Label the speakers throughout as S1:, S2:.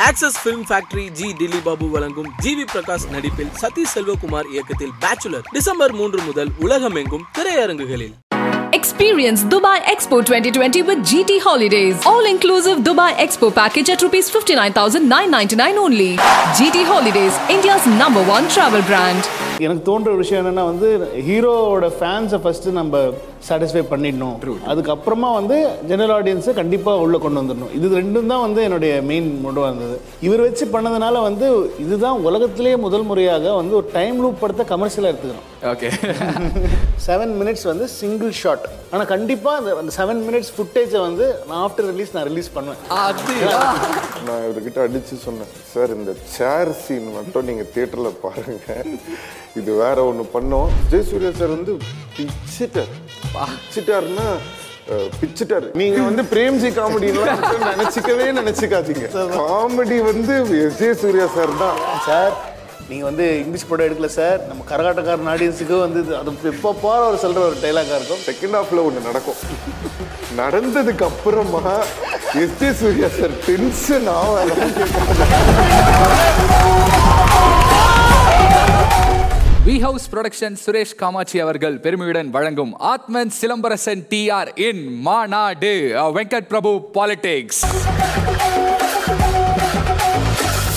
S1: Access film factory G Dilli Babu வழங்கும் G we Prakash நடிப்பில் சதீஷ் செல்வகுமார் இயக்கத்தில் பேச்சுலர் டிசம்பர் மூன்று முதல் உலகமெங்கும் திரையரங்குகளில்
S2: Experience Dubai Expo 2020 with GT Holidays. All inclusive Dubai Expo package at rupees 59,999 only. GT Holidays, India's number one travel brand.
S3: எனக்கு தோன்ற விஷயம் என்னன்னா வந்து ஹீரோவோட ஃபேன்ஸை ஃபர்ஸ்ட் நம்ம சாட்டிஸ்ஃபை பண்ணிடணும். அதுக்கப்புறமா வந்து ஜெனரல் ஆடியன்ஸை கண்டிப்பாக உள்ளே கொண்டு வந்துடணும். இது ரெண்டும் தான் வந்து என்னுடைய மெயின் மோட்டவாக இருந்தது. இவர் வச்சு பண்ணதுனால வந்து இதுதான் உலகத்திலேயே முதல் முறையாக வந்து ஒரு டைம் லூப் படத்தை கமர்ஷியலாக எடுத்துக்கிறோம்.
S4: ஓகே
S3: செவன் மினிட்ஸ் வந்து சிங்கிள் ஷாட் ஆனால் கண்டிப்பாக அந்த அந்த செவன் மினிட்ஸ் ஃபுட்டேஜை வந்து நான் ஆஃப்டர் ரிலீஸ் நான் ரிலீஸ் பண்ணுவேன்.
S5: நான் இவர்கிட்ட அடிச்சு சொன்னேன். சார் இந்த சேர் சீன் மட்டும் நீங்க தியேட்டர்ல பாருங்க. இது வேற ஒண்ணு பண்ணோம். ஜெயசூர்யா சார் வந்து பிச்சிட்டார். பிச்சிட்டாருன்னா பிச்சிட்டாரு. நீங்க வந்து பிரேம்ஜி காமெடி நினைச்சுக்கவே நினைச்சுக்காதீங்க. காமெடி வந்து விஜய் சூர்யா சார் தான்.
S3: சார் நீங்கள் வந்து இங்கிலீஷ் படம் எடுக்கல சார் நம்ம கரகாட்டக்காரன் ஆடியன்ஸுக்கு வந்து அது எப்போ போகிற ஒரு சொல்கிற ஒரு டைலாகாக இருக்கும்.
S5: செகண்ட் ஹாஃப்ல ஒண்ணு நடக்கும். நடந்ததுக்கு அப்புறமா S J Suryah sir tension ஆகாதான்
S4: V house production Suresh Kamatchi அவர்கள் பெருமையுடன் வழங்கும் ஆத்மன் சிலம்பரசன் டிஆர் இன் மாநாடு வெங்கட் பிரபு பாலிடிக்ஸ்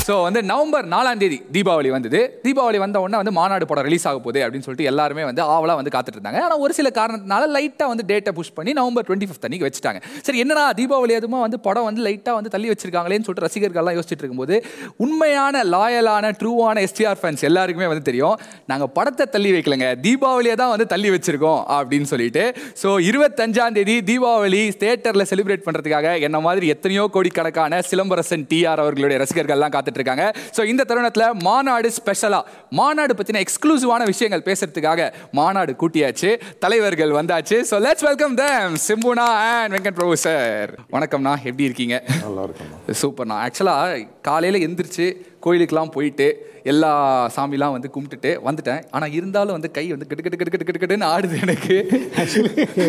S4: ஸோ வந்து நவம்பர் நாலாம் தேதி தீபாவளி வந்தது. தீபாவளி வந்த உடனே வந்து மாநாடு படம் ரிலீஸ் ஆக போகுது அப்படின்னு சொல்லிட்டு எல்லாருமே வந்து ஆவலாக வந்து காத்துட்டு இருந்தாங்க. ஆனால் ஒரு சில காரணத்தினால லைட்டாக வந்து டேட்டை புஷ் பண்ணி நவம்பர் டுவெண்ட்டி ஃபிஃப்த் அன்னைக்கு வச்சுட்டாங்க. சரி என்னடா தீபாவளி அதுமா வந்து படம் வந்து லைட்டாக வந்து தள்ளி வச்சிருக்காங்களேன்னு சொல்லிட்டு ரசிகர்கள்லாம் யோசிச்சுட்டு இருக்கும்போது உண்மையான லாயலான ட்ரூவான எஸ்டிஆர் ஃபேன்ஸ் எல்லாருக்குமே வந்து தெரியும். நாங்கள் படத்தை தள்ளி வைக்கலங்க. தீபாவளியை தான் வந்து தள்ளி வச்சிருக்கோம் அப்படின்னு சொல்லிட்டு. ஸோ இருபத்தஞ்சாம் தேதி தீபாவளி தேட்டரில் செலிப்ரேட் பண்ணுறதுக்காக என்ன மாதிரி எத்தனையோ கோடிக்கணக்கான சிலம்பரசன் டிஆர் அவர்களுடைய ரசிகர்கள்லாம் காத்துட்டு இருக்காங்க ஸோ இந்த தருணத்தில் மாநாடு ஸ்பெஷலாக மாநாடு பற்றின எக்ஸ்க்ளூசிவான விஷயங்கள் பேசுறதுக்காக மாநாடு கூட்டியாச்சு தலைவர்கள் வந்தாச்சு. ஸோ லெட்ஸ் வெல்கம் தம் சிம்புனா அண்ட் வெங்கட் பிரபு சார் வணக்கம்ண்ணா எப்படி இருக்கீங்க?
S5: நல்லா இருக்கும்
S4: சூப்பர்ண்ணா ஆக்சுவலாக காலையில் எந்திரிச்சு கோயிலுக்கெல்லாம் போயிட்டு எல்லா சாமிலாம் வந்து கும்பிட்டுட்டு வந்துட்டேன். ஆனால் இருந்தாலும் வந்து கை வந்து கட்டு கட்டு கட்டு கட்டு கட்டு கட்டுன்னு ஆடுது எனக்கு.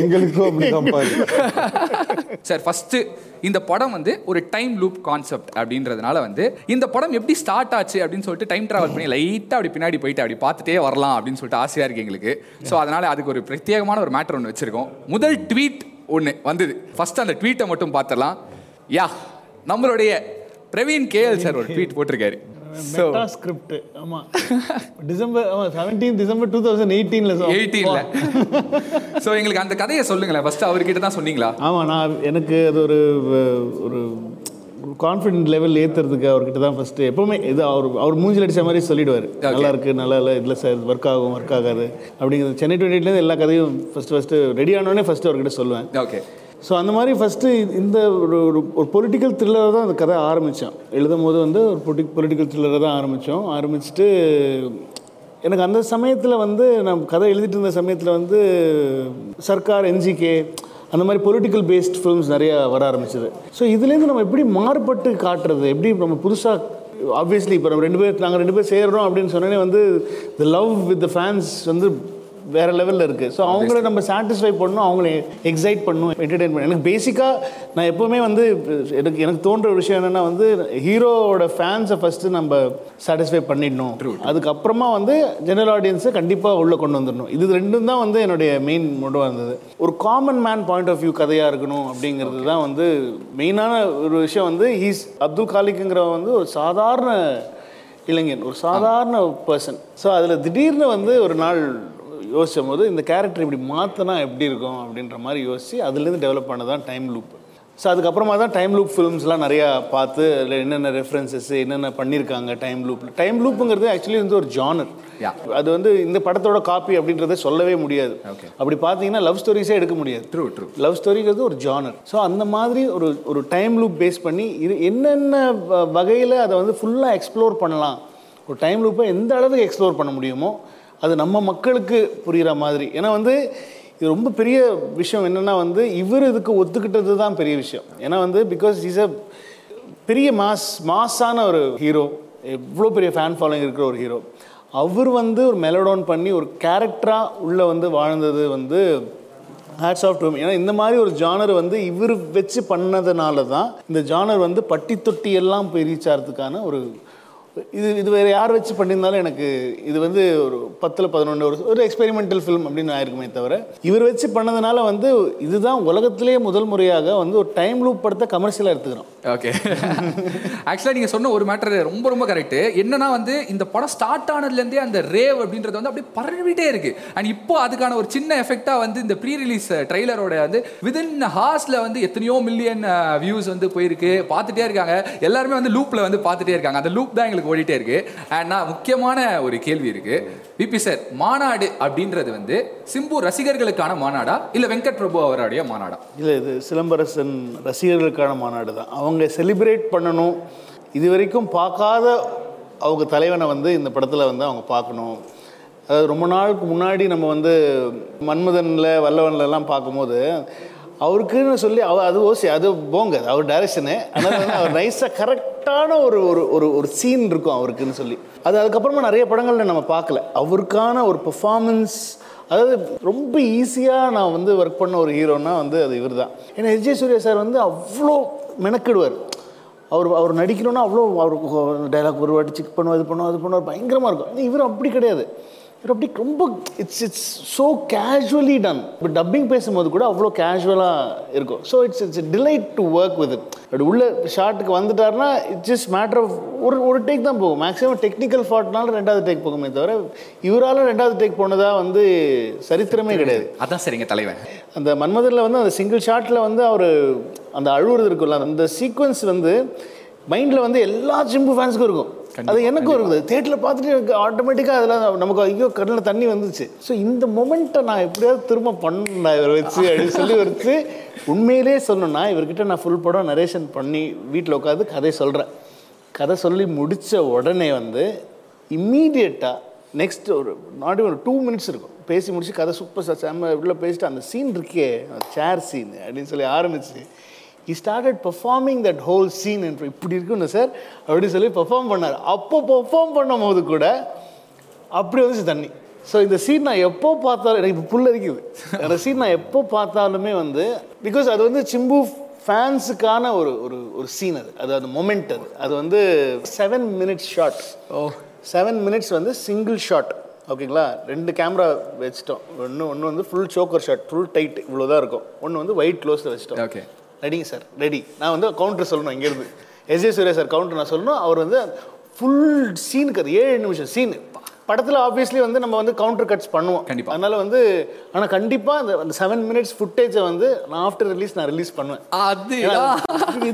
S5: எங்களுக்கும்
S4: சார் ஃபஸ்ட்டு இந்த படம் வந்து ஒரு டைம் லூப் கான்செப்ட் அப்படின்றதுனால வந்து இந்த படம் எப்படி ஸ்டார்ட் ஆச்சு அப்படின்னு சொல்லிட்டு டைம் ட்ராவல் பண்ணி லைட்டாக அப்படி பின்னாடி போயிட்டு அப்படி பார்த்துட்டே வரலாம் அப்படின்னு சொல்லிட்டு ஆசையாக இருக்கு எங்களுக்கு. ஸோ அதனால் அதுக்கு ஒரு பிரத்யேகமான ஒரு மேட்டர் ஒன்று வச்சுருக்கோம். முதல் ட்வீட் ஒன்று வந்தது. ஃபஸ்ட்டு அந்த ட்வீட்டை மட்டும் பார்த்துடலாம். யா நம்மளுடைய பிரவீன் கேஎல் சார் ஒரு ட்வீட் போட்டிருக்காரு.
S3: மெட்டா ஸ்கிரிப்ட் ஆமாம் டிசம்பர் ஆமாம் செவன்டீன் டிசம்பர் டூ தௌசண்ட் எயிட்டீனில்
S4: எயிட்டீனில் ஸோ எங்களுக்கு அந்த கதையை சொல்லுங்களேன். ஃபஸ்ட்டு அவர்கிட்ட தான் சொன்னீங்களா?
S3: நான் எனக்கு அது ஒரு ஒரு கான்ஃபிடென்ட் லெவல் ஏற்றுறதுக்கு அவர்கிட்ட தான் ஃபஸ்ட்டு எப்போவுமே இது அவர் அவர் மூஞ்சில் அடிச்ச மாதிரி சொல்லிடுவார். நல்லா இருக்கு நல்லா இல்லை இல்லை சார் ஒர்க் ஆகும் ஒர்க் ஆகாது. அப்படிங்கிறது சென்னை டுவெண்ட்டிலேருந்து எல்லா கதையும் ஃபஸ்ட்டு ஃபஸ்ட்டு ரெடி ஆனோடனே ஃபஸ்ட்டு அவர்கிட்ட சொல்லுவேன்.
S4: ஓகே
S3: ஸோ அந்த மாதிரி ஃபஸ்ட்டு இந்த ஒரு ஒரு ஒரு பொலிட்டிக்கல் த்ரில்லரை தான் அந்த கதை ஆரம்பித்தோம் எழுதும் போது வந்து ஒரு பொலிட்டி பொலிட்டிக்கல் த்ரில்லரை தான் ஆரம்பித்தோம் ஆரம்பிச்சுட்டு எனக்கு அந்த சமயத்தில் வந்து நான் கதை எழுதிட்டு இருந்த சமயத்தில் வந்து சர்க்கார் என்ஜிகே அந்த மாதிரி பொலிட்டிக்கல் பேஸ்ட் ஃபிலிம்ஸ் நிறையா வர ஆரம்பிச்சது. ஸோ இதுலேருந்து நம்ம எப்படி மாறுபட்டு காட்டுறது? எப்படி நம்ம புதுசாக ஆப்வியஸ்லி இப்போ நம்ம ரெண்டு பேர் நாங்கள் ரெண்டு பேர் சேர்கிறோம் அப்படின்னு சொன்னோன்னே வந்து the love with the fans வந்து வேற லெவலில் இருக்குது ஸோ அவங்கள நம்ம சாட்டிஸ்ஃபை பண்ணணும் அவங்கள எக்ஸைட் பண்ணணும் என்டர்டெயின் பண்ணணும். எனக்கு பேசிக்காக நான் எப்போவுமே வந்து எனக்கு எனக்கு தோன்ற ஒரு விஷயம் என்னென்னா வந்து ஹீரோவோட ஃபேன்ஸை ஃபஸ்ட்டு நம்ம சாட்டிஸ்ஃபை பண்ணிடணும். அதுக்கப்புறமா வந்து ஜெனரல் ஆடியன்ஸை கண்டிப்பாக உள்ளே கொண்டு வந்துடணும். இது ரெண்டும் தான் வந்து என்னுடைய மெயின் மோட்டவாக இருந்தது. ஒரு common man point of view கதையாக இருக்கணும் அப்படிங்கிறது தான் வந்து மெயினான ஒரு விஷயம் வந்து ஹீஸ் அப்துல் காலிக்குங்கிறவன் வந்து ஒரு சாதாரண இளைஞன் ஒரு சாதாரண பர்சன் ஸோ அதில் திடீர்னு வந்து ஒரு நாள் யோசிச்சும் போது இந்த கேரக்டர் இப்படி மாற்றினா எப்படி இருக்கும் அப்படின்ற மாதிரி யோசித்து அதுலேருந்து டெவலப் பண்ணதான் டைம் லூப் ஸோ அதுக்கப்புறமா தான் டைம் லூப் ஃபிலிம்ஸ்லாம் நிறையா பார்த்து அதில் என்னென்ன ரெஃபரன்சஸ் என்னென்ன பண்ணியிருக்காங்க டைம் லூப்பில் டைம் லூப்புங்கிறது ஆக்சுவலி வந்து ஒரு ஜானர். அது வந்து இந்த படத்தோட காப்பி அப்படின்றத சொல்லவே முடியாது. அப்படி பார்த்தீங்கன்னா லவ் ஸ்டோரிஸே எடுக்க முடியாது.
S4: True, true.
S3: லவ் ஸ்டோரிங்கிறது ஒரு ஜானர் ஸோ அந்த மாதிரி ஒரு ஒரு டைம் லூப் பேஸ் பண்ணி இது என்னென்ன வகையில் அதை வந்து ஃபுல்லாக எக்ஸ்ப்ளோர் பண்ணலாம். ஒரு டைம் லூப்பை எந்த அளவுக்கு எக்ஸ்ப்ளோர் பண்ண முடியுமோ அது நம்ம மக்களுக்கு புரிகிற மாதிரி. ஏன்னா வந்து இது ரொம்ப பெரிய விஷயம் என்னென்னா வந்து இவர் இதுக்கு ஒத்துக்கிட்டது தான் பெரிய விஷயம். ஏன்னா வந்து பிகாஸ் இஸ் அ பெரிய மாஸ் மாஸான ஒரு ஹீரோ எவ்வளோ பெரிய ஃபேன் ஃபாலோயிங் இருக்கிற ஒரு ஹீரோ அவர் வந்து ஒரு மெலடோன் பண்ணி ஒரு கேரக்டராக உள்ளே வந்து வாழ்ந்தது வந்து ஹேட்ஸ் ஆஃப் டூம் ஏன்னா இந்த மாதிரி ஒரு ஜானர் வந்து இவர் வச்சு பண்ணதுனால தான் இந்த ஜானர் வந்து பட்டி தொட்டி எல்லாம் போய் ரீச் ஆகிறதுக்கான ஒரு இது இது வேறு யார் வச்சு பண்ணியிருந்தாலும் எனக்கு இது வந்து ஒரு பத்தில் பதினொன்று ஒரு ஒரு எக்ஸ்பெரிமெண்டல் ஃபிலிம் அப்படின்னு ஆயிருக்குமே தவிர இவர் வச்சு பண்ணதுனால வந்து இதுதான் உலகத்திலேயே முதல் முறையாக வந்து ஒரு டைம் லூப் படத்தை கமர்ஷியலாக எடுத்துக்கிறோம்.
S4: ஓகே ஆக்சுவலாக நீங்கள் சொன்ன ஒரு மேட்டர் ரொம்ப ரொம்ப கரெக்டு என்னன்னா வந்து இந்த படம் ஸ்டார்ட் ஆனதுலேருந்தே அந்த ரேவ் அப்படின்றது வந்து அப்படியே பரவிட்டே இருக்கு. அண்ட் இப்போ அதுக்கான ஒரு சின்ன எஃபெக்டாக வந்து இந்த ப்ரீ ரிலீஸ் ட்ரெய்லரோட வந்து விதின் ஹார்ஸில் வந்து எத்தனையோ மில்லியன் வியூஸ் uh, வந்து போயிருக்கு. பார்த்துட்டே இருக்காங்க. எல்லாருமே வந்து லூப்பில் வந்து பார்த்துட்டே இருக்காங்க. அந்த லூப் தான் எங்களுக்கு ஓடிட்டே இருக்கு. அண்ட் நான் முக்கியமான ஒரு கேள்வி இருக்கு. விபி சார் மாநாடு அப்படின்றது வந்து சிம்பு ரசிகர்களுக்கான மாநாடா? இல்லை வெங்கட் பிரபு அவருடைய மாநாடா?
S3: இல்லை இது சிலம்பரசன் ரசிகர்களுக்கான மாநாடு தான். அவங்க செலிப்ரேட் பண்ணணும். இது வரைக்கும் பார்க்காத அவங்க தலைவனை வந்து இந்த படத்தில் வந்து அவங்க பார்க்கணும். அதாவது ரொம்ப நாளுக்கு முன்னாடி நம்ம வந்து மன்மதனில் வல்லவன்லலாம் பார்க்கும்போது அவருக்குன்னு சொல்லி அவ அது ஓசி அது போங்க அவர் டைரக்ஷனு அதனால் அவர் நைஸாக கரெக்டான ஒரு ஒரு ஒரு ஒரு சீன் இருக்கும் அவருக்குன்னு சொல்லி. அது அதுக்கப்புறமா நிறைய படங்களில் நம்ம பார்க்கல. அவருக்கான ஒரு பெர்ஃபார்மன்ஸ் அதாவது ரொம்ப ஈஸியாக நான் வந்து ஒர்க் பண்ண ஒரு ஹீரோனா வந்து அது இவர் தான் ஏன்னா எஸ். ஜே. சூர்யா சார் வந்து அவ்வளோ மெனக்கிடுவார். அவர் அவர் நடிக்கணும்னா அவ்வளோ அவர் டைலாக் ஒரு வாட்டி செக் பண்ணுவோம் இது பண்ணுவோம் அது பண்ணுவார் பயங்கரமாக இருக்கும். ஆனால் இவர் அப்படி கிடையாது. அப்படி ரொம்ப it's it's so casually done இப்போ டப்பிங் பேசும்போது கூட அவ்வளோ கேஷுவலாக இருக்கும். So it's it's delight to work with but உள்ள ஷார்ட்டுக்கு வந்துட்டாருன்னா இட்ஸ் ஜஸ்ட் மேட்டர் ஆஃப் ஒரு ஒரு டேக் தான் போகும். மேக்ஸிமம் டெக்னிக்கல் ஃபால்ட்னால ரெண்டாவது டேக் போகுமே தவிர இவரால் ரெண்டாவது டேக் போனதா வந்து சரித்திரமே கிடையாது.
S4: அதான் சரிங்க தலைவன்.
S3: அந்த மன்மதனில் வந்து அந்த சிங்கிள் ஷாட்டில் வந்து அவர் அந்த அழுவுறது இருக்குல்ல அந்த சீக்வன்ஸ் வந்து மைண்டில் வந்து எல்லா சிம்பு ஃபேன்ஸுக்கும் இருக்கும். அது எனக்கும் இருக்குது. தேட்டரில் பார்த்துட்டு எனக்கு ஆட்டோமேட்டிக்காக அதில் நமக்கு ஐயோ கண்ணில் தண்ணி வந்துச்சு. ஸோ இந்த மொமெண்ட்டை நான் எப்படியாவது திரும்ப பண்ணேன் இவரை வச்சு அப்படின்னு சொல்லி வச்சு உண்மையிலே சொல்லணும்னா இவர்கிட்ட நான் ஃபுல் படம் நரேஷன் பண்ணி வீட்டில் உட்காந்து கதை சொல்கிறேன் கதை சொல்லி முடித்த உடனே வந்து இம்மீடியட்டாக நெக்ஸ்ட் ஒரு நாட் ஒரு டூ மினிட்ஸ் இருக்கும். பேசி முடிச்சு கதை சூப்பர் சார் செம்ம உள்ள பேசிட்டு அந்த சீன் இருக்கே சேர் சீன் அப்படின்னு சொல்லி ஆரம்பிச்சு he started performing that whole scene and இப்படி இருக்குன்னு சார்? அப்படின்னு சொல்லி பெர்ஃபார்ம் பண்ணார். அப்போ பெர்ஃபார்ம் பண்ணும் போது கூட அப்படி வந்துச்சு தண்ணி. ஸோ இந்த சீன் நான் எப்போ பார்த்தாலும் எனக்கு இப்போ புல் அரிக்குது அந்த சீன் நான் எப்போ பார்த்தாலுமே வந்து பிகாஸ் அது வந்து சிம்பு ஃபேன்ஸுக்கான ஒரு ஒரு ஒரு சீன் அது. அது அந்த மொமெண்ட் அது. அது வந்து செவன் மினிட்ஸ் ஷாட் ஓ. செவன் மினிட்ஸ் வந்து சிங்கிள் ஷாட் ஓகேங்களா ரெண்டு கேமரா வச்சிட்டோம். ஒன்று ஒன்று வந்து full choker shot full tight இவ்வளோ தான் இருக்கும். ஒன்று வந்து ஒயிட் க்ளோஸில் வச்சிட்டோம்.
S4: ஓகே
S3: ரெடிங்க சார் ரெடி நான் வந்து கவுண்டர் சொல்லணும் இங்கேருந்து. S J Suryah sir counter நான் சொல்லணும். அவர் வந்து ஃபுல் சீனுக்கு அது ஏழு நிமிஷம் சீன் படத்தில் ஆப்வியஸ்லி வந்து நம்ம வந்து கவுண்டர் கட்ஸ் பண்ணுவோம்.
S4: கண்டிப்பா.
S3: அதனால வந்து ஆனால் கண்டிப்பாக அந்த அந்த செவன் மினிட்ஸ் ஃபுட்டேஜை வந்து நான் ஆஃப்டர் ரிலீஸ் நான் ரிலீஸ் பண்ணுவேன்.
S4: அது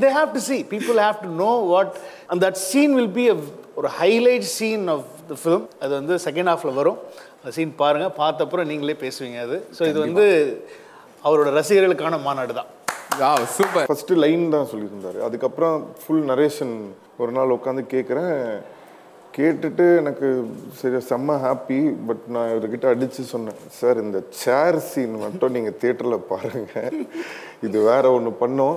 S3: they have to see. People have to know what and that scene will be a ஒரு highlight scene of the film அது வந்து செகண்ட் ஹாஃபில் வரும். அந்த சீன் பாருங்கள் பார்த்த அப்புறம் நீங்களே பேசுவீங்க அது. ஸோ இது வந்து அவரோட ரசிகர்களுக்கான மாநாடு தான்
S4: சூப்பர்
S5: ஃபஸ்ட்டு லைன் தான் சொல்லியிருந்தாரு. அதுக்கப்புறம் ஃபுல் நரேஷன் ஒரு நாள் உட்காந்து கேட்குறேன். கேட்டுட்டு எனக்கு சரி செம்ம ஹாப்பி பட் நான் இவர்கிட்ட அடித்து சொன்னேன். சார் இந்த சேர் சீன் மட்டும் நீங்கள் தேட்டரில் பாருங்கள் இது வேற ஒன்று பண்ணோம்.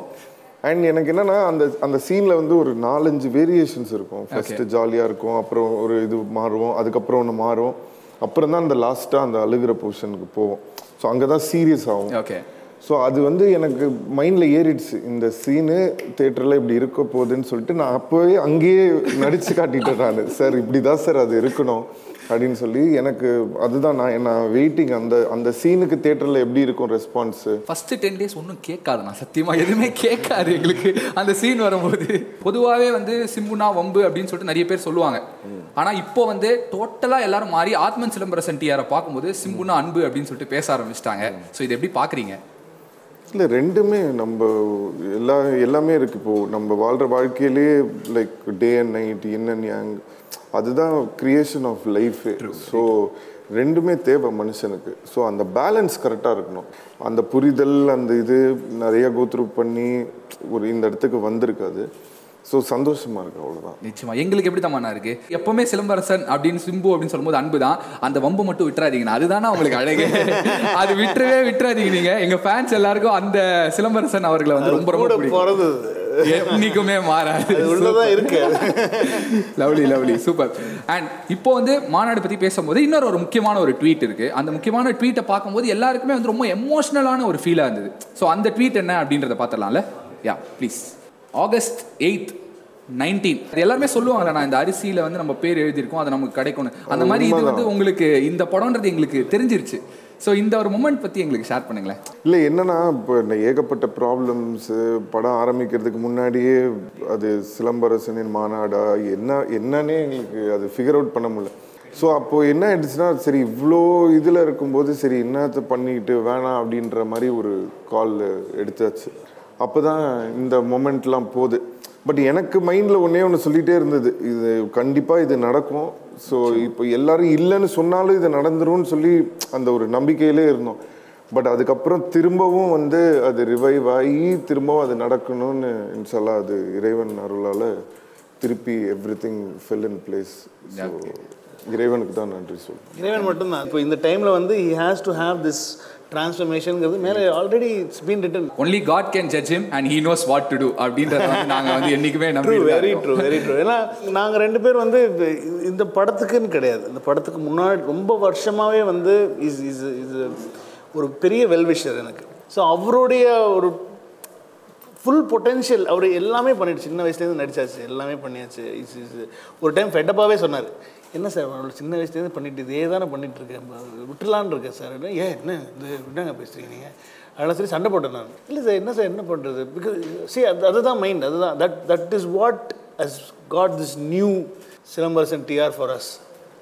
S5: அண்ட் எனக்கு என்னன்னா அந்த அந்த சீனில் வந்து ஒரு நாலஞ்சு வேரியேஷன்ஸ் இருக்கும். ஃபஸ்ட்டு ஜாலியாக இருக்கும் அப்புறம் ஒரு இது மாறும் அதுக்கப்புறம் ஒன்று மாறும். அப்புறம் தான் அந்த லாஸ்ட்டாக அந்த அழுகிற பொசிஷனுக்கு போவோம் ஸோ அங்கே தான் சீரியஸ் ஆகும்.
S4: ஓகே
S5: ஸோ அது வந்து எனக்கு மைண்டில் ஏறிடுச்சு. இந்த சீனு தேட்டரில் இப்படி இருக்க போகுதுன்னு சொல்லிட்டு நான் அப்போவே அங்கேயே நடித்து காட்டிட்டேன் நான். சார் இப்படி தான் சார் அது இருக்கணும். அப்படின்னு சொல்லி எனக்கு அதுதான் நான் நான் வெயிட்டிங் அந்த அந்த சீனுக்கு தேட்டரில் எப்படி இருக்கும் ரெஸ்பான்ஸு
S4: ஃபர்ஸ்ட் டென் டேஸ் ஒன்றும் கேட்காது நான் சத்தியமாக எதுவுமே கேட்காது எங்களுக்கு. அந்த சீன் வரும்போது. பொதுவாகவே வந்து சிம்புனா வம்பு அப்படின்னு சொல்லிட்டு நிறைய பேர் சொல்லுவாங்க. ஆனால் இப்போ வந்து டோட்டலாக எல்லாரும் மாறி ஆத்மன் சிலம்பரசன் டிஆரை பார்க்கும்போது சிம்புனா அன்பு அப்படின்னு சொல்லிட்டு பேச ஆரம்பிச்சிட்டாங்க. ஸோ இது எப்படி பார்க்குறீங்க?
S5: இல்லை ரெண்டுமே நம்ம எல்லா எல்லாமே இருக்குது இப்போது நம்ம வாழ்கிற வாழ்க்கையிலே like day and night yin and yang அதுதான் கிரியேஷன் ஆஃப் லைஃபு ஸோ ரெண்டுமே தேவை மனுஷனுக்கு. ஸோ அந்த பேலன்ஸ் கரெக்டாக இருக்கணும். அந்த புரிதல் அந்த இது நிறைய கோத்ரூ பண்ணி ஒரு இந்த இடத்துக்கு வந்திருக்காது. ஸோ சந்தோஷமாக இருக்கு அவ்வளோதான்
S4: நிச்சயமா. எங்களுக்கு எப்படி தம்மாண்ணா இருக்கு? எப்பவுமே சிலம்பரசன் அப்படின்னு சிம்பு அப்படின்னு சொல்லும்போது அன்பு தான் அந்த வம்பு மட்டும் விட்டுறாதீங்கண்ணா. அதுதானே உங்களுக்கு அழகு. அது விட்டுறவே விட்டுறாதீங்க நீங்க. எங்க ஃபேன்ஸ் எல்லாருக்கும் அந்த சிலம்பரசன் அவர்களை வந்து ரொம்ப ரொம்ப பிடிக்கும்.
S3: பிறந்தது.
S4: என்னைக்குமே மாறாது.
S3: அது உள்ளதான் இருக்கு.
S4: லவ்லி லவ்லி சூப்பர் அண்ட் இப்போ வந்து மாநாடு பத்தி பேசும்போது இன்னொரு ஒரு முக்கியமான ஒரு ட்வீட் இருக்கு. அந்த முக்கியமான ட்வீட்டை பார்க்கும்போது எல்லாருக்குமே வந்து ரொம்ப எமோஷனலான ஒரு ஃபீலா இருந்தது. ஸோ அந்த ட்வீட் என்ன அப்படின்றத பார்த்துடலாம்ல? Yeah please August eighth nineteen எல்லாருமே சொல்லுவாங்கல்ல நான் இந்த அரிசியில வந்து நம்ம பேர் எழுதியிருக்கோம் அது நமக்கு கிடைக்கும்னு. அந்த மாதிரி இது வந்து உங்களுக்கு இந்த படம்ன்றது எங்களுக்கு தெரிஞ்சிருச்சு. ஸோ இந்த ஒரு மூமெண்ட் பத்தி எங்களுக்கு ஷேர் பண்ணுங்களேன்.
S5: இல்லை என்னன்னா இப்போ இந்த ஏகப்பட்ட ப்ராப்ளம்ஸு படம் ஆரம்பிக்கிறதுக்கு முன்னாடியே அது சிலம்பரசனின் மாநாடா என்ன என்னன்னே எங்களுக்கு அது ஃபிகர் அவுட் பண்ண முடியல. ஸோ அப்போது என்ன ஆயிடுச்சுன்னா சரி இவ்வளோ இதில் இருக்கும்போது சரி என்னத்தை பண்ணிக்கிட்டு வேணாம் அப்படின்ற மாதிரி ஒரு கால் எடுத்தாச்சு. அப்போ தான் இந்த மொமெண்ட்லாம் போகுது. பட் எனக்கு மைண்டில் ஒன்றே ஒன்று சொல்லிகிட்டே இருந்தது. இது கண்டிப்பாக இது நடக்கும். ஸோ இப்போ எல்லாரும் இல்லைன்னு சொன்னாலும் இது நடந்துரும்னு சொல்லி அந்த ஒரு நம்பிக்கையிலே இருந்தோம். பட் அதுக்கப்புறம் திரும்பவும் வந்து அது ரிவைவ் ஆகி திரும்பவும் அது நடக்கணும்னு இன்ஷால்லா அது இறைவன் அருளால் திருப்பி everything fill in place இறைவனுக்கு தான் நன்றி சொல்றேன்
S3: இறைவன் மட்டும்தான். இப்போ இந்த டைமில் வந்து he has to have this டிரான்ஸ்ஃபர்மேஷனுங்கிறது மேலே already it's been written
S4: only God can judge him and he knows what to do அப்படின்றத வந்து நாங்க வந்து என்னைக்குமே நம்பி
S3: வெரி ட்ரூ வெரி ட்ரூ ஏன்னா நாங்கள் ரெண்டு பேர் வந்து இந்த படத்துக்குன்னு கிடையாது. இந்த படத்துக்கு முன்னாடி ரொம்ப வருஷமாகவே வந்து இஸ் இஸ் இது ஒரு பெரிய வெல்விஷர் எனக்கு. ஸோ அவருடைய ஒரு ஃபுல் பொட்டென்ஷியல் அவர் எல்லாமே பண்ணிட்டு சின்ன வயசுலேருந்து நடிச்சாச்சு எல்லாமே பண்ணியாச்சு. இஸ் இஸ் ஒரு டைம் ஃபெட்டப்பாகவே சொன்னார். என்ன சார் அவரோட சின்ன வயசுலேருந்து பண்ணிட்டு இதே தானே பண்ணிட்டு இருக்கேன் விட்டுலான்னு இருக்கேன் சார். ஏன் என்ன இது என்னங்க பேசுறீங்க நீங்கள் அதெல்லாம் சரி சண்டை போட்டேன் நான். இல்லை சார் என்ன சார் என்ன பண்ணுறது பிகாஸ் சி அது அதுதான் மைண்ட் அதுதான். That that is what as got this new Silambarasan TR far as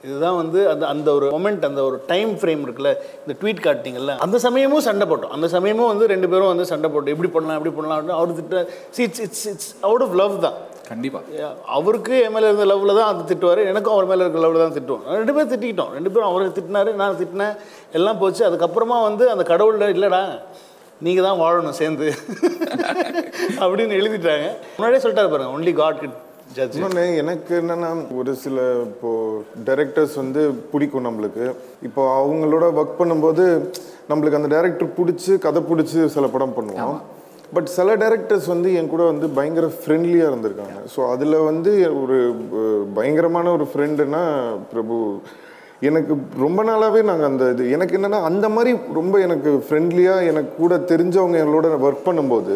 S3: இதுதான் வந்து அந்த அந்த ஒரு மொமெண்ட் அந்த ஒரு டைம் ஃப்ரேம் இருக்குல்ல இந்த ட்வீட் காட்டிங்கல்ல அந்த சமயமும் சண்டை போட்டோம். அந்த சமயமும் வந்து ரெண்டு பேரும் வந்து சண்டை போட்டோம் எப்படி பண்ணலாம் எப்படி பண்ணலாம் அப்படின்னு அவர் திட்ட C it's it's it's out of love தான்.
S4: கண்டிப்பா.
S3: Yeah, அவருக்கு என் மேலே இருந்த லவ்வில் தான் அது திட்டுவார். எனக்கும் அவர் மேலே இருக்க லவ்வில் தான் திட்டுவோம் ரெண்டு பேரும் திட்டிக்கிட்டோம். ரெண்டு பேரும் அவர் திட்டினாரு நான் திட்டினேன். எல்லாம் போச்சு. அதுக்கப்புறமா வந்து அந்த கடவுள்ல இல்லைடா நீங்கள் தான் வாழணும் சேர்ந்து. அப்படின்னு எழுதிட்டாங்க. முன்னாடியே சொல்லிட்டாரு பாருங்க ஒன்லி காட் கிட் ஜட்ஜ்
S5: இன்னொன்று எனக்கு என்னன்னா ஒரு சில இப்போ டைரக்டர்ஸ் வந்து பிடிக்கும் நம்மளுக்கு. இப்போ அவங்களோட ஒர்க் பண்ணும்போது நம்மளுக்கு அந்த டைரக்டர் பிடிச்சி கதை பிடிச்சி சில படம் பண்ணுவோம். பட் சில டேரக்டர்ஸ் வந்து என் கூட வந்து பயங்கர ஃப்ரெண்ட்லியாக இருந்திருக்காங்க. ஸோ அதில் வந்து ஒரு பயங்கரமான ஒரு ஃப்ரெண்டுனா பிரபு எனக்கு ரொம்ப நாளாகவே நாங்கள் அந்த இது எனக்கு என்னென்னா அந்த மாதிரி ரொம்ப எனக்கு ஃப்ரெண்ட்லியாக எனக்கு கூட தெரிஞ்சவங்க எங்களோட ஒர்க் பண்ணும்போது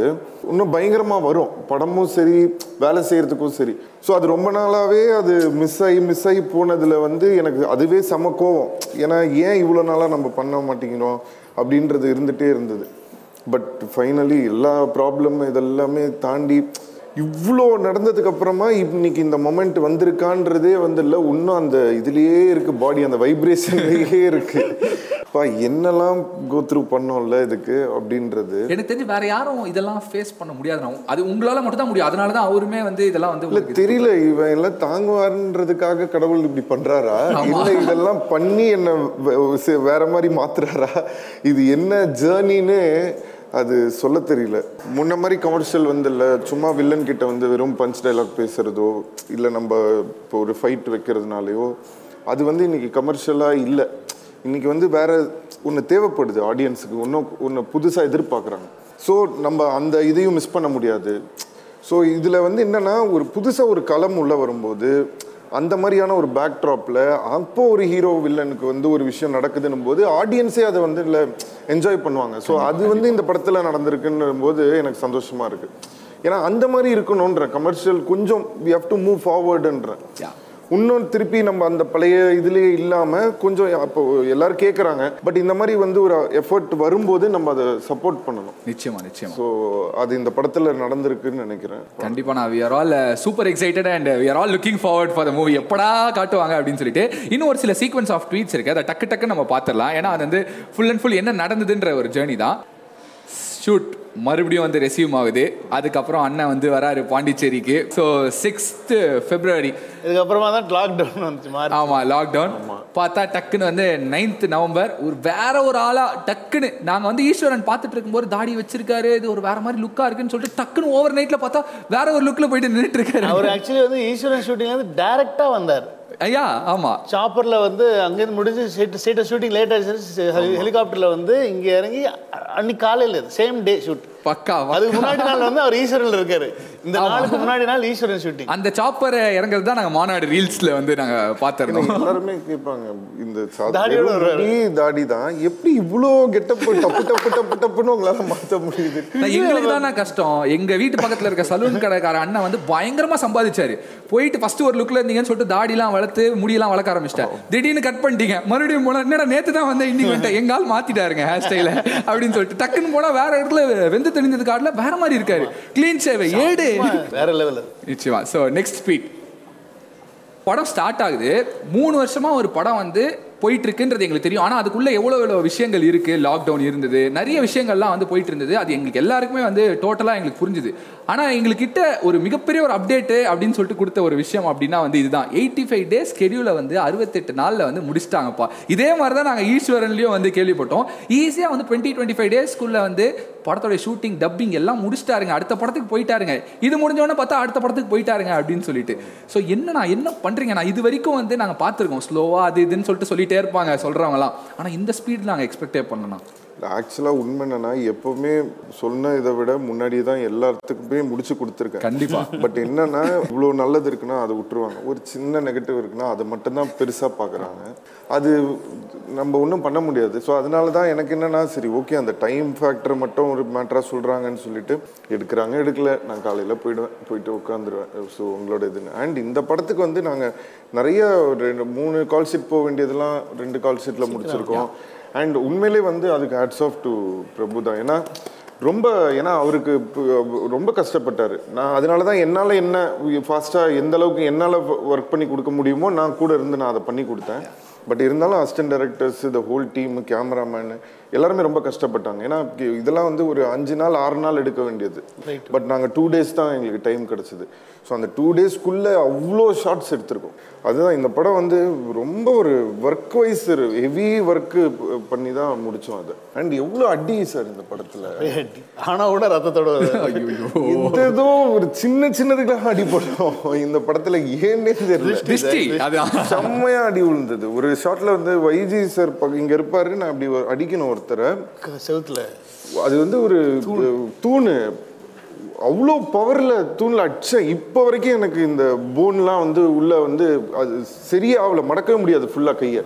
S5: இன்னும் பயங்கரமாக வரும். படமும் சரி வேலை செய்கிறதுக்கும் சரி. ஸோ அது ரொம்ப நாளாகவே அது மிஸ் ஆகி மிஸ் ஆகி போனதில் வந்து எனக்கு அதுவே செம கோவம். ஏன்னா ஏன் இவ்வளோ நாளாக நம்ம பண்ண மாட்டேங்கிறோம் அப்படின்றது இருந்துகிட்டே இருந்தது. பட் ஃபைனலி எல்லா ப்ராப்ளம் இதெல்லாமே தாண்டி இவ்வளோ நடந்ததுக்கு அப்புறமா இன்னைக்கு இந்த மொமெண்ட் வந்திருக்கான்றதே வந்து இல்லை இன்னும் அந்த இதுலேயே இருக்கு பாடி அந்த வைப்ரேஷன்லேயே இருக்கு. அப்பா என்னெல்லாம் கோத்ரூ பண்ணோம்ல இதுக்கு அப்படின்றது.
S4: எனக்கு தெரிஞ்சு வேற யாரும் இதெல்லாம் ஃபேஸ் பண்ண முடியாது. அது உங்களால மட்டும் தான் முடியும். அதனால தான் அவருமே வந்து இதெல்லாம் வந்து
S5: இல்ல தெரியல இவன் எல்லாம் தாங்குவாருன்றதுக்காக கடவுள் இப்படி பண்றாரா? இல்ல இதெல்லாம் பண்ணி என்ன வேற மாதிரி மாத்துறாரா? இது என்ன ஜேர்னின்னு அது சொல்ல தெரியல. முன்ன மாதிரி கமர்ஷியல் வந்து இல்லை. சும்மா வில்லன் கிட்ட வந்து வெறும் பஞ்ச் டைலாக் பேசுறதோ இல்லை நம்ம இப்போ ஒரு ஃபைட் வைக்கிறதுனாலையோ அது வந்து இன்னைக்கு கமர்ஷியலா இல்லை. இன்னைக்கு வந்து வேற ஒன்று தேவைப்படுது ஆடியன்ஸுக்கு இன்னும் ஒன்று புதுசாக எதிர்பார்க்குறாங்க. ஸோ நம்ம அந்த இதையும் மிஸ் பண்ண முடியாது. ஸோ இதில் வந்து என்னென்னா ஒரு புதுசாக ஒரு களம் உள்ளே வரும்போது அந்த மாதிரியான ஒரு பேக்ட்ராப்பில் அப்போ ஒரு ஹீரோ வில்லனுக்கு வந்து ஒரு விஷயம் நடக்குதுன்னும் போது ஆடியன்ஸே அதை வந்து இல்லை என்ஜாய் பண்ணுவாங்க. ஸோ அது வந்து இந்த படத்தில் நடந்திருக்குன்னு போது எனக்கு சந்தோஷமா இருக்கு. ஏன்னா அந்த மாதிரி இருக்கணுன்ற கமர்ஷியல் கொஞ்சம் வி ஹவ் டு மூவ் ஃபார்வர்டுன்றேன் இன்னும் திருப்பி நம்ம அந்த பழைய இதுலேயே இல்லாமல் கொஞ்சம் அப்போ எல்லாரும் கேட்குறாங்க பட் இந்த மாதிரி வந்து ஒரு எஃபர்ட் வரும்போது நம்ம அதை சப்போர்ட் பண்ணணும்.
S4: நிச்சயமா நிச்சயமா.
S5: ஸோ அது இந்த படத்தில் நடந்திருக்குன்னு நினைக்கிறேன்.
S4: கண்டிப்பா நான் we are all super excited and we are all looking forward for the movie எப்படா காட்டுவாங்க அப்படின்னு சொல்லிட்டு இன்னும் ஒரு சில சீக்வன்ஸ் ஆஃப் ட்வீட்ஸ் இருக்கு. அதை டக்கு டக்கு நம்ம பார்த்துடலாம். ஏன்னா அது வந்து ஃபுல் அண்ட் ஃபுல் என்ன நடந்ததுன்ற ஒரு ஜேர்னி தான். ஷூட் மறுபடியும் வந்து ரெசியூம் ஆகுது. அதுக்கப்புறம் அண்ணன் வந்து வராரு பாண்டிச்சேரிக்கு. ஸோ சிக்ஸ்த்து ஃபெப்ரவரி
S3: இதுக்கப்புறமா தான் லாக்டவுன் வந்துச்சு மாறி.
S4: ஆமா லாக்டவுன் பார்த்தா டக்குன்னு வந்து நைன்த் நவம்பர் ஒரு வேற ஒரு ஆளா டக்குன்னு நாங்க வந்து ஈஸ்வரன் பார்த்துட்டு இருக்கும்போது தாடி வச்சிருக்காரு இது ஒரு வேற மாதிரி லுக்கா இருக்குன்னு சொல்லிட்டு டக்குன்னு ஓவர் நைட்ல பார்த்தா வேற ஒரு லுக்ல போயிட்டு நின்றுட்டு இருக்காரு.
S3: அவர் ஆக்சுவலி வந்து ஈஸ்வரன் ஷூட்டிங் வந்து டைரக்டாக வந்தார்.
S4: ஐயா ஆமாம்
S3: சாப்பரில் வந்து அங்கேருந்து முடிஞ்சு சீட்டு சீட்டை ஷூட்டிங் லேட் ஆகிடுச்சு ஹெலிகாப்டரில் வந்து இங்கே இறங்கி அன்னைக்கு காலையில் சேம் டே ஷூட்
S4: பக்காவா?
S3: அதுக்கு முன்னாடி நாள் வந்து அவர் ஈஸ்வரன்ல இருக்காரு. இந்த நாளுக்கு முன்னாடி நாள் ஈஸ்வரன் ஷூட்டிங்
S4: அந்த சாப்பர் இறங்குறது தான் நாங்க மாநாடு ரீல்ஸ்ல வந்து நாங்க பாத்திருந்தோம்
S5: எல்லாருமே கேட்பாங்க இந்த
S3: தாடியோட
S5: தாடி தான். எப்படி இவ்வளோ கெட்டப் டப்பு டப்பு டப்பு டப்புன்னு உங்களால மாத்த முடியுது?
S4: எங்களுக்கு தானே கஷ்டம். எங்க வீட்டு பக்கத்துல இருக்க சலூன் கடைக்கார அண்ணன் வந்து பயங்கரமா சம்பாதிச்சாரு. போயிட்டு ஃபர்ஸ்ட் ஒரு லுக்ல இருந்தீங்கன்னு சொல்லிட்டு தாடிலாம் வளர்த்து முடியெல்லாம் வளர்க்க ஆரம்பிச்சிட்டேன் திடீர்னு கட் பண்ணிட்டீங்க. மறுபடியும் போனா என்னடா நேத்து தான் வந்தேன் இன்னைக்கு வந்துட்டேன். எங்க ஆள் மாத்திட்டாருங்க ஹேர் ஸ்டைல அப்படின்னு சொல்லிட்டு டக்குன்னு போனா வேற இடத்துல வெந்து தெளிஞ்சது காட்டுல வேற மாதிரி இருக்காரு. கிளீன் சேவை. ஏடு
S3: வேற லெவல்
S4: நிச்சயமா. ஸோ நெக்ஸ்ட் ஸ்பீட் படம் ஸ்டார்ட் ஆகுது. மூணு வருஷமா ஒரு படம் வந்து போயிட்டு இருக்குன்றது எங்களுக்கு தெரியும். ஆனால் அதுக்குள்ள எவ்வளோ எவ்வளோ விஷயங்கள் இருக்கு? லாக்டவுன் இருந்தது. நிறைய விஷயங்கள்லாம் வந்து போயிட்டு இருந்தது அது எங்களுக்கு எல்லாருக்குமே வந்து டோட்டலாக எங்களுக்கு புரிஞ்சுது. ஆனால் எங்களுக்கிட்ட ஒரு மிகப்பெரிய ஒரு அப்டேட்டு அப்படின்னு சொல்லிட்டு கொடுத்த ஒரு விஷயம் அப்படின்னா வந்து இதுதான். எயிட்டி ஃபைவ் டேஸ் ஸ்கெடியூலை வந்து அறுபத்தெட்டு நாளில் வந்து முடிச்சிட்டாங்கப்பா. இதே மாதிரி தான் நாங்கள் ஈஸ்வரன்லேயும் வந்து கேள்விப்பட்டோம். ஈஸியாக வந்து டுவெண்ட்டி டுவெண்ட்டி ஃபைவ் டேஸ்க்குள்ளே வந்து படத்தோட ஷூட்டிங் டப்பிங் எல்லாம் முடிச்சிட்டாருங்க. அடுத்த படத்துக்கு போயிட்டாருங்க. இது முடிஞ்சோடனே பார்த்தா அடுத்த படத்துக்கு போயிட்டாருங்க அப்படின்னு சொல்லிட்டு. ஸோ என்ன நான் என்ன பண்ணுறீங்க நான் இது வரைக்கும் வந்து நாங்கள் பார்த்துருக்கோம். ஸ்லோவாக அது இதுன்னு சொல்லிட்டு சொல்லிட்டே இருப்பாங்க சொல்றவங்கலாம். ஆனால் இந்த ஸ்பீட் நாங்கள் எக்ஸ்பெக்டே பண்ணலாம்
S5: ஆக்சுவலாக உண்மை என்னன்னா எப்பவுமே சொன்ன இதை விட முன்னாடி தான் எல்லாத்துக்குமே முடிச்சு கொடுத்துருக்கேன்.
S4: கண்டிப்பா.
S5: பட் என்னன்னா இவ்வளோ நல்லது இருக்குன்னா அதை விட்டுருவாங்க. ஒரு சின்ன நெகட்டிவ் இருக்குன்னா அதை மட்டும்தான் பெருசாக பார்க்குறாங்க. அது நம்ம ஒன்றும் பண்ண முடியாது. ஸோ அதனால தான் எனக்கு என்னன்னா சரி ஓகே அந்த டைம் ஃபேக்டர் மட்டும் ஒரு மேட்டராக சொல்கிறாங்கன்னு சொல்லிட்டு எடுக்கிறாங்க. எடுக்கல நான் காலையில் போயிடுவேன் போயிட்டு உட்காந்துருவேன். ஸோ உங்களோட இதுன்னு அண்ட் இந்த படத்துக்கு வந்து நாங்கள் நிறைய ரெண்டு மூணு கால் ஷீட் போக வேண்டியதெல்லாம் ரெண்டு கால் ஷீட்டில் முடிச்சிருக்கோம். அண்ட் உண்மையிலே வந்து அதுக்கு ஹேட்ஸ் ஆஃப் டு பிரபு தான். ஏன்னா ரொம்ப ஏன்னா அவருக்கு ரொம்ப கஷ்டப்பட்டார். நான் அதனால தான் என்னால் என்ன ஃபாஸ்ட்டாக எந்த அளவுக்கு என்னால் ஒர்க் பண்ணி கொடுக்க முடியுமோ நான் கூட இருந்து நான் அதை பண்ணி கொடுத்தேன். பட் இருந்தாலும் அசிஸ்டன்ட் டைரக்டர்ஸ் இந்த ஹோல் டீம் கேமராமேன் எல்லாருமே ரொம்ப கஷ்டப்பட்டாங்க. ஏன்னா இதெல்லாம் வந்து ஒரு அஞ்சு நாள் ஆறு நாள் எடுக்க வேண்டியது. பட் நாங்கள் டூ டேஸ் தான் எங்களுக்கு டைம் கிடச்சிது. ஸோ அந்த டூ டேஸ்க்குள்ளே அவ்வளோ ஷார்ட்ஸ் எடுத்திருக்கோம். அதுதான் இந்த படம் வந்து ரொம்ப ஒரு ஒர்க் வைஸ் ஹெவி ஒர்க்கு பண்ணி தான் முடித்தோம் அதை. அண்ட் எவ்வளோ அடி சார் இந்த படத்தில்?
S3: ஆனா கூட ரத்தத்தோட
S5: ஏதோ ஒரு சின்ன சின்னதுக்கெல்லாம் அடி போட்டோம். இந்த படத்துல ஏன்னே தெரியல.
S4: திருஷ்டி அதான்
S5: செம்மையா அடி விழுந்தது. ஒரு ஷாட்ல வந்து வைஜி சார் இங்க இருப்பாரு நான் அப்படி ஒரு- அடிக்கணும் ஒருத்தரை.
S3: செவுத்துல.
S5: அது வந்து ஒரு தூணு. அவ்வளோ பவர்ல தூண்ல அடிச்சேன் இப்போ வரைக்கும் எனக்கு இந்த போன்லாம் வந்து உள்ள வந்து அது சரியாகல மடக்கவே முடியாது ஃபுல்லா கையை.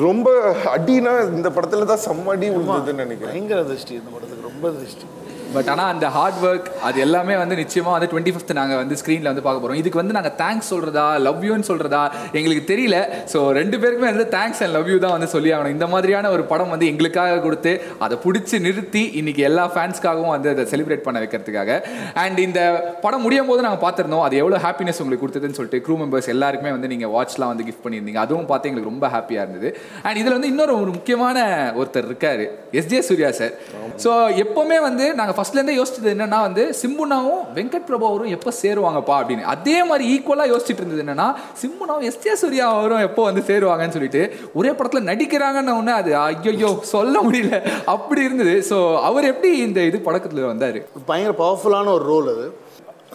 S5: ரொம்ப அடினா இந்த படத்துல தான் செம்ம அடி விழுந்ததுன்னு நினைக்கிறேன்.
S3: பயங்கர திருஷ்டி இந்த படத்துக்கு ரொம்ப திருஷ்டி
S4: பட் ஆனால் அந்த ஹார்ட் ஒர்க் அது எல்லாமே வந்து நிச்சயமாக வந்து டுவெண்ட்டி ஃபிஃப்த் நாங்கள் வந்து ஸ்க்ரீனில் வந்து பார்க்க போகிறோம் இதுக்கு வந்து நாங்கள் தேங்க்ஸ் சொல்கிறதா லவ் யூன்னு சொல்கிறதா எங்களுக்கு தெரியல. ஸோ ரெண்டு பேருக்குமே வந்து தேங்க்ஸ் அண்ட் லவ் யூ தான் வந்து சொல்லி ஆகணும். இந்த மாதிரியான ஒரு படம் வந்து எங்களுக்காக கொடுத்து அதை பிடிச்சி நிறுத்தி இன்னைக்கு எல்லா ஃபேன்ஸ்க்காகவும் வந்து அதை செலிப்ரேட் பண்ண வைக்கிறதுக்காக. அண்ட் இந்த படம் முடியும் போது நாங்கள் பார்த்துருந்தோம் அது எவ்வளோ ஹாப்பினஸ் உங்களுக்கு கொடுத்ததுன்னு சொல்லிட்டு க்ரூ மெம்பர்ஸ் எல்லாருக்குமே வந்து நீங்கள் வாட்ச்லாம் வந்து கிஃப்ட் பண்ணியிருந்தீங்க. அதுவும் பார்த்து எங்களுக்கு ரொம்ப ஹாப்பியாக இருந்தது. அண்ட் இதில் வந்து இன்னொரு ஒரு முக்கியமான ஒருத்தர் இருக்காரு எஸ்ஜே சூர்யா சார் ஸோ எப்போவுமே வந்து நாங்கள் ஃபர்ஸ்ட்லேருந்தே யோசிச்சது என்னன்னா வந்து சிம்புனாவும் வெங்கட் பிரபு அவரும் எப்போ சேருவாங்கப்பா அப்படின்னு. அதே மாதிரி ஈக்குவலாக யோசிச்சுட்டு இருந்தது என்னன்னா சிம்புனாவும் எஸ்ஜே சூர்யா அவரும் எப்போ வந்து சேருவாங்கன்னு சொல்லிட்டு ஒரே படத்தில் நடிக்கிறாங்கன்னு ஒன்று அது ஐயோ சொல்ல முடியல. அப்படி இருந்தது. ஸோ அவர் எப்படி இந்த இது படக்கத்தில் வந்தார்?
S3: பயங்கர பவர்ஃபுல்லான ஒரு ரோல் அது.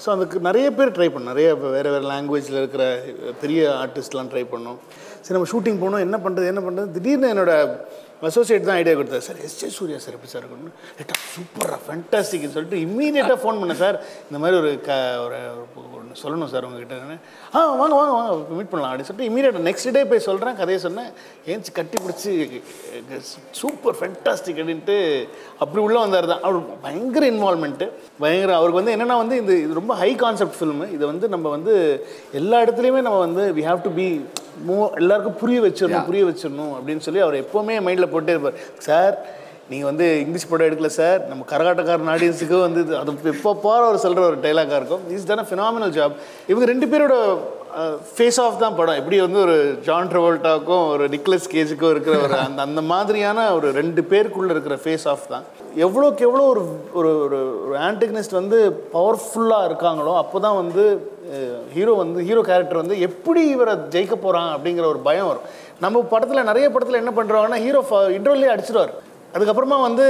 S3: ஸோ அதுக்கு நிறைய பேர் ட்ரை பண்ணோம் நிறைய இப்போ வேறு வேறு லாங்குவேஜில் இருக்கிற பெரிய ஆர்டிஸ்ட்லாம் ட்ரை பண்ணோம். சரி நம்ம ஷூட்டிங் போனோம் என்ன பண்ணுறது என்ன பண்ணுறது திடீர்னு என்னோட அசோசியேட் தான் ஐடியா கொடுத்தாரு sir S J Suryah sir எப்படி சார் இருக்கணும்? சூப்பராக ஃபேண்டாஸ்டிக்னு சொல்லிட்டு இம்மீடியட்டாக ஃபோன் பண்ணேன் சார். இந்த மாதிரி ஒரு க ஒரு ஒன்று சொல்லணும் சார் உங்ககிட்ட ஆ வாங்க வாங்க வாங்க மீட் பண்ணலாம் அப்படின்னு சொல்லிட்டு இம்மீடியட்டாக நெக்ஸ்ட் டே போய் சொல்கிறேன் கதையை சொன்னேன். ஏன்ச்சு கட்டி பிடிச்சி சூப்பர் ஃபேண்டாஸ்டிக் அப்படின்ட்டு அப்படி உள்ளே வந்தார் தான். அவர் பயங்கர இன்வால்மெண்ட்டு பயங்கர அவருக்கு வந்து என்னென்னா வந்து இது இது ரொம்ப ஹை கான்செப்ட் ஃபில்மு இதை வந்து நம்ம வந்து எல்லா இடத்துலையுமே நம்ம வந்து வி ஹாவ் டு பி மூ எல்லாருக்கும் புரிய வச்சிடணும் புரிய வச்சிடணும் அப்படின்னு சொல்லி அவர் எப்போவுமே மைண்டில் போட்டே இருப்பார். சார் நீங்கள் வந்து இங்கிலீஷ் படம் எடுக்கல சார் நம்ம கரகாட்டக்காரன் ஆடியன்ஸுக்கு வந்து அது எப்போ போகிற அவர் சொல்கிற ஒரு டைலாக்காக இருக்கும். இஸ் டன் ஃபினாமினல் ஜாப் இவங்க ரெண்டு பேரோட ஃபேஸ் ஆஃப் தான் படம். எப்படி வந்து ஒரு ஜான் ட்ரவோல்ட்டாவுக்கும் ஒரு நிக்லஸ் கேஜுக்கும் இருக்கிற ஒரு அந்த அந்த மாதிரியான ஒரு ரெண்டு பேருக்குள்ளே இருக்கிற ஃபேஸ் ஆஃப் தான். எவ்வளோக்கு எவ்வளோ ஒரு ஒரு ஒரு ஒரு ஆன்டகனிஸ்ட் வந்து பவர்ஃபுல்லாக இருக்காங்களோ அப்போ தான் வந்து ஹீரோ வந்து ஹீரோ கேரக்டர் வந்து எப்படி இவரை ஜெயிக்க போகிறான் அப்படிங்கிற ஒரு பயம் வரும். நம்ம படத்தில் நிறைய படத்தில் என்ன பண்ணுறாங்கன்னா ஹீரோ இன்ட்ரோல்லே அடிச்சிடுவார். அதுக்கப்புறமா வந்து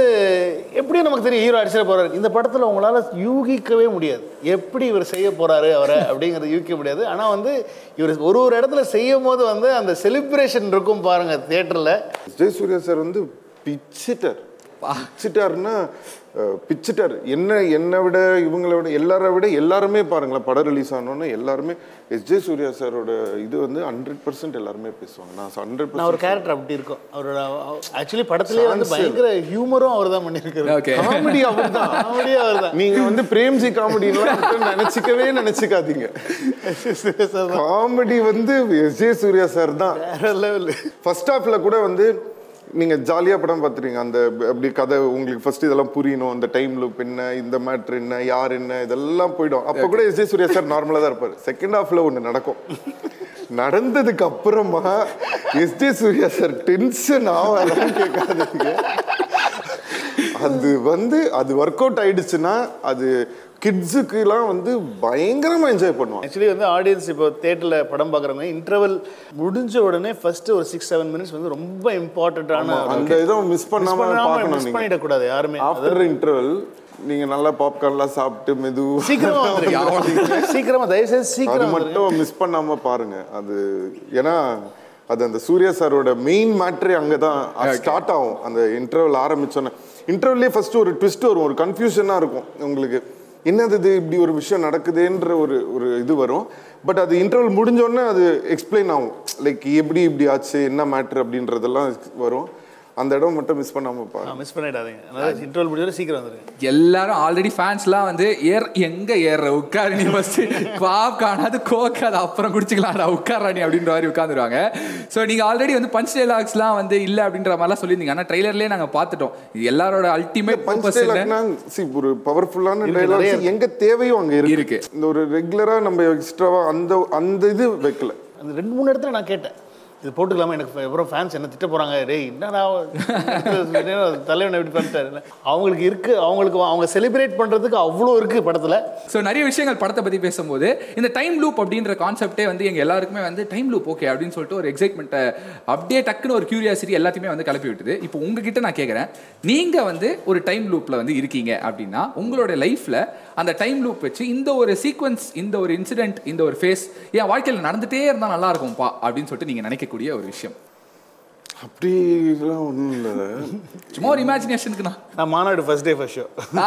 S3: எப்படியும் நமக்கு தெரியும் ஹீரோ அடிச்சிட போகிறார் இந்த படத்தில் உங்களால் யூகிக்கவே முடியாது. எப்படி இவர் செய்ய போறாரு அவரை அப்படிங்கிறது யூகிக்க முடியாது. ஆனால் வந்து இவர் ஒரு ஒரு இடத்துல செய்யும் போது வந்து அந்த செலிப்ரேஷன் இருக்கும் பாருங்க தேட்டரில்
S5: ஜெயசூர்யா சார் வந்து பிச்சிட்டர் பிச்சிட்டாருன்னா பிச்சிட்டார். என்ன என்னை விட இவங்களை விட எல்லாரை விட எல்லாருமே பாருங்களேன் படம் ரிலீஸ் ஆனோன்னு எல்லாருமே எஸ். ஜே. சூர்யா சாரோட இது வந்து ஹண்ட்ரட் பர்சன்ட் எல்லாருமே பேசுவாங்க. நான் ஹண்ட்ரட்
S3: நான் ஒரு கேரக்டர் அப்படி இருக்கும். அவரோட ஆக்சுவலி படத்துலேயே வந்து பயங்கர ஹியூமரும் அவர் தான் பண்ணியிருக்காரு
S5: காமெடி அவர்தான்.
S3: காமெடியே அவர் தான்
S5: நீங்க வந்து பிரேம்ஜி காமெடிலாம் நினைச்சுக்கவே நினைச்சுக்காதீங்க. காமெடி வந்து எஸ். ஜே. சூர்யா சார் தான்
S3: வேற லெவல்
S5: ஃபர்ஸ்ட் ஹாஃப்ல கூட வந்து நீங்கள் ஜாலியாக படம் பார்த்துருங்க அந்த அப்படி கதை உங்களுக்கு ஃபர்ஸ்ட் இதெல்லாம் புரியணும். அந்த டைம் லூப் என்ன இந்த மேட்ரு என்ன யார் என்ன இதெல்லாம் போயிடும். அப்போ கூட எஸ் ஜே சூர்யா சார் நார்மலாக தான் இருப்பார். செகண்ட் ஹாஃபில் ஒன்று நடக்கும். நடந்ததுக்கு அப்புறமா S J Suryah sir tension ஆகலாம் கேட்காதீங்க. அது வந்து அது ஒர்க் அவுட் ஆயிடுச்சுன்னா அது கிட்ஸுக்குலாம் வந்து பயங்கரமா என்ஜாய் பண்ணுவாங்க
S3: ஆக்சுவலி வந்து ஆடியன்ஸ் இப்போ தேட்டரில் படம் பார்க்குறவங்க இன்டர்வல் முடிஞ்ச உடனே ஃபர்ஸ்ட் ஒரு சிக்ஸ் செவன் மினிட்ஸ் வந்து ரொம்ப இம்பார்ட்டண்ட்டான
S5: அந்த இதை மிஸ் பண்ணாம பார்க்கணும்
S3: மிஸ் பண்ணிடக்கூடாது யாருமே.
S5: ஆஃப்டர் இன்டர்வல் நீங்க நல்லா பாப்கார்ன்லாம் சாப்பிட்டு மெது
S3: சீக்கிரமா சீக்கிரமா தயவுசெய்து சீக்கிரம்
S5: மட்டும் மிஸ் பண்ணாம பாருங்க. அது ஏன்னா அது அந்த சூர்யா சாரோட மெயின் மேட்ரே அங்கதான் ஸ்டார்ட் ஆகும். அந்த இன்டர்வல் ஆரம்பிச்சோன்னே. இன்டர்வல்லே ஃபர்ஸ்ட் ஒரு ட்விஸ்ட் வரும் ஒரு கன்ஃபியூஷனா இருக்கும் உங்களுக்கு. என்னது இது? இப்படி ஒரு விஷயம் நடக்குதுன்ற ஒரு ஒரு இது வரும். பட் அது இன்டர்வல் முடிஞ்சோடனே அது எக்ஸ்பிளைன் ஆகும். லைக் எப்படி இப்படி ஆச்சு என்ன மேட்ரு அப்படின்றதெல்லாம் வரும். அந்த இடம் மட்டும் மிஸ் பண்ணாம பாருங்க
S3: மிஸ் பண்ணிடாதீங்க. அதனால இன்டர்வல் முடிஞ்ச சீக்கிரம் வந்துருங்க.
S4: எல்லாரும் ஆல்ரெடி ஃபேன்ஸ்லாம் வந்து ஏர் எங்க ஏற உட்காரு நீ ஃபர்ஸ்ட் பாப் காணாது கோக்காது அப்புறம் குடிச்சுக்கலாம்டா உட்காரா நீ அப்படின்ற மாதிரி உட்காந்துருவாங்க ஸோ நீங்க ஆல்ரெடி வந்து பஞ்ச் டைலாக்ஸ்லாம் வந்து இல்ல அப்படின்ற மாதிரிலாம் சொல்லியிருந்தீங்க. ஆனா ட்ரைலர்லயே நாங்க பார்த்துட்டோம். இது எல்லாரோட அல்டிமேட்
S5: பஞ்ச்
S4: பர்பஸ்
S5: see ஒரு பவர்ஃபுல்லான டைலாக்ஸ் எங்க தேவையோ அங்க இருக்கு. இந்த ஒரு ரெகுலரா நம்ம எக்ஸ்ட்ராவா அந்த அந்த இது வைக்கல.
S3: அந்த ரெண்டு மூணு இடத்துல நான் கேட்டேன். இது போட்டுக்கலாமா? எனக்கு அப்புறம் ஃபேன்ஸ் என்ன திட்ட போகிறாங்க ரே என்னடா தலைவனை தலைவன் எப்படி பண்ணிட்டாரு அவங்களுக்கு இருக்கு. அவங்களுக்கு அவங்க செலிப்ரேட் பண்ணுறதுக்கு அவ்வளோ இருக்கு படத்தில்.
S4: ஸோ நிறைய விஷயங்கள் படத்தை பற்றி பேசும்போது இந்த டைம் லூப் அப்படின்ற கான்செப்டே வந்து எங்கள் எல்லாருக்குமே வந்து டைம் லூப் ஓகே அப்படின்னு சொல்லிட்டு ஒரு எக்ஸைட்மெண்ட்டை அப்படியே டக்குன்னு ஒரு கியூரியாசிட்டி எல்லாத்தையுமே வந்து கிளப்பி விட்டுது. இப்போ உங்ககிட்ட நான் கேட்குறேன் நீங்கள் வந்து ஒரு டைம் லூப்பில் வந்து இருக்கீங்க அப்படின்னா உங்களோட லைஃப்பில் அந்த டைம் லூப் வச்சு இந்த ஒரு சீக்வன்ஸ் இந்த ஒரு இன்சிடென்ட் இந்த ஒரு ஃபேஸ் என் வாழ்க்கையில் நடந்துகிட்டே இருந்தால் நல்லா இருக்கும்ப்பா அப்படின்னு சொல்லிட்டு நீங்கள் நினைக்கக்கூடிய ஒரு விஷயம்.
S5: அப்படிலாம் ஒன்றும் இல்லை.
S4: சும்மா ஒரு இமேஜினேஷனுக்கு நான்
S3: நான் Maanaadu first day first show
S4: ஆ,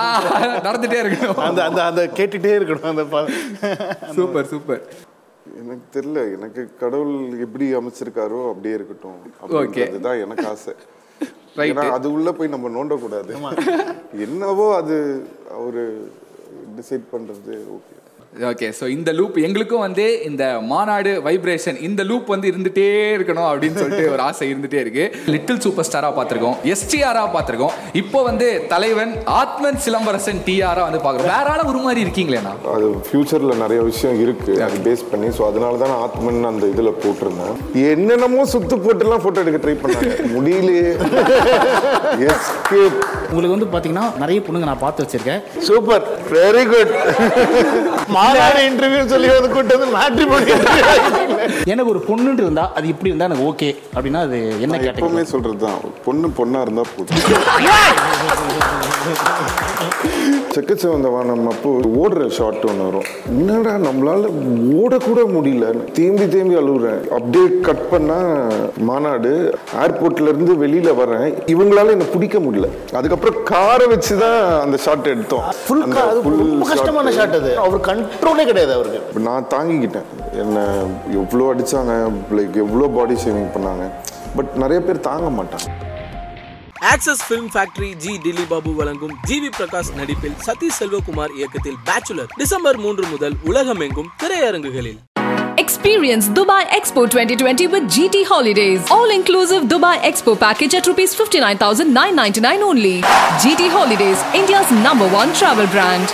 S4: நடந்துட்டே இருக்கணும்.
S3: அந்த அந்த அந்த கேட்டுட்டே இருக்கணும் அந்த
S4: சூப்பர் சூப்பர்.
S5: எனக்கு தெரியல எனக்கு கடவுள் எப்படி அமைச்சிருக்காரோ அப்படியே இருக்கட்டும் அப்படின்றதுதான் எனக்கு ஆசை. ஏன்னா அது உள்ள போய் நம்ம நோண்டக்கூடாது. என்னவோ அது அவரு டிசைட் பண்றது ஓகே
S4: ஓகே ஸோ இந்த லூப் எங்களுக்கும் வந்து இந்த மாநாடு வைப்ரேஷன் இந்த லூப் வந்து இருந்துட்டே இருக்கணும் அப்படின்னு சொல்லிட்டு ஒரு ஆசை இருந்துட்டே இருக்கு. லிட்டில் சூப்பர் ஸ்டாரா பார்த்துருக்கோம் எஸ்டிஆரா பார்த்துருக்கோம். இப்போ வந்து தலைவன் ஆத்மன் சிலம்பரசன் டிஆரா வந்து பார்க்குறோம். வேற ஆள ஒரு மாதிரி இருக்கீங்களேண்ணா
S5: அது ஃபியூச்சர்ல நிறைய விஷயம் இருக்கு. அது பேஸ் பண்ணி ஸோ அதனால தான் ஆத்மன் அந்த இதுல போட்டிருந்தேன். என்னென்னமோ சுத்து போட்டுலாம் போட்டோ எடுக்க ட்ரை பண்ணாங்க. முடியலையே. எஸ்கேப்
S6: உங்களுக்கு வந்து பார்த்தீங்கன்னா நிறைய பொண்ணுங்க நான் பார்த்து வச்சிருக்கேன்.
S3: Super very good Maanaadu interview சொல்லி வந்து கூட்டு வந்து மேட்ரிமோனி
S6: எனக்கு ஒரு பொண்ணுன்னு இருந்தா அது இப்படி இருந்தா எனக்கு ஓகே அப்படின்னா அது என்ன
S5: எப்பவுமே சொல்றது தான் பொண்ணு பொண்ணா இருந்தா போதும். வானம் அப்போ ஓடுற ஷாட் ஒன்று வரும். என்னடா நம்மளால ஓடக்கூட முடியல. தேம்பி தேம்பி அழுகுறேன் அப்படியே கட் பண்ணா மாநாடு. ஏர்போர்ட்ல இருந்து வெளியில வரேன் இவங்களால என்ன பிடிக்க முடியல. அதுக்கப்புறம் காரை வச்சு தான் அந்த ஷாட் எடுத்தோம்.
S3: ஃபுல்
S5: அந்த
S3: அது
S5: full
S3: ரொம்ப கஷ்டமான. ஷாட் அது. அவர் கண்ட்ரோலே கிடையாது அவருக்கு.
S5: இப்ப நான் தாங்கிக்கிட்டேன். என்ன எவ்வளோ அடிச்சாங்க லைக் எவ்வளோ பாடி ஷேவிங் பண்ணாங்க பட் நிறைய பேர் தாங்க மாட்டாங்க
S1: Axess Film Factory G Dilli Babu வழங்கும் ஜிவி பிரகாஷ் நடிப்பில் சதீஷ் செல்வகுமார் இயக்கத்தில் பேச்சுலர் டிசம்பர் மூன்று முதல் உலகமெங்கும் திரையரங்குகளில்
S2: Experience Dubai Expo 2020 with GT Holidays. All inclusive Dubai Expo package at rupees 59,999 only. GT Holidays, India's number one travel brand.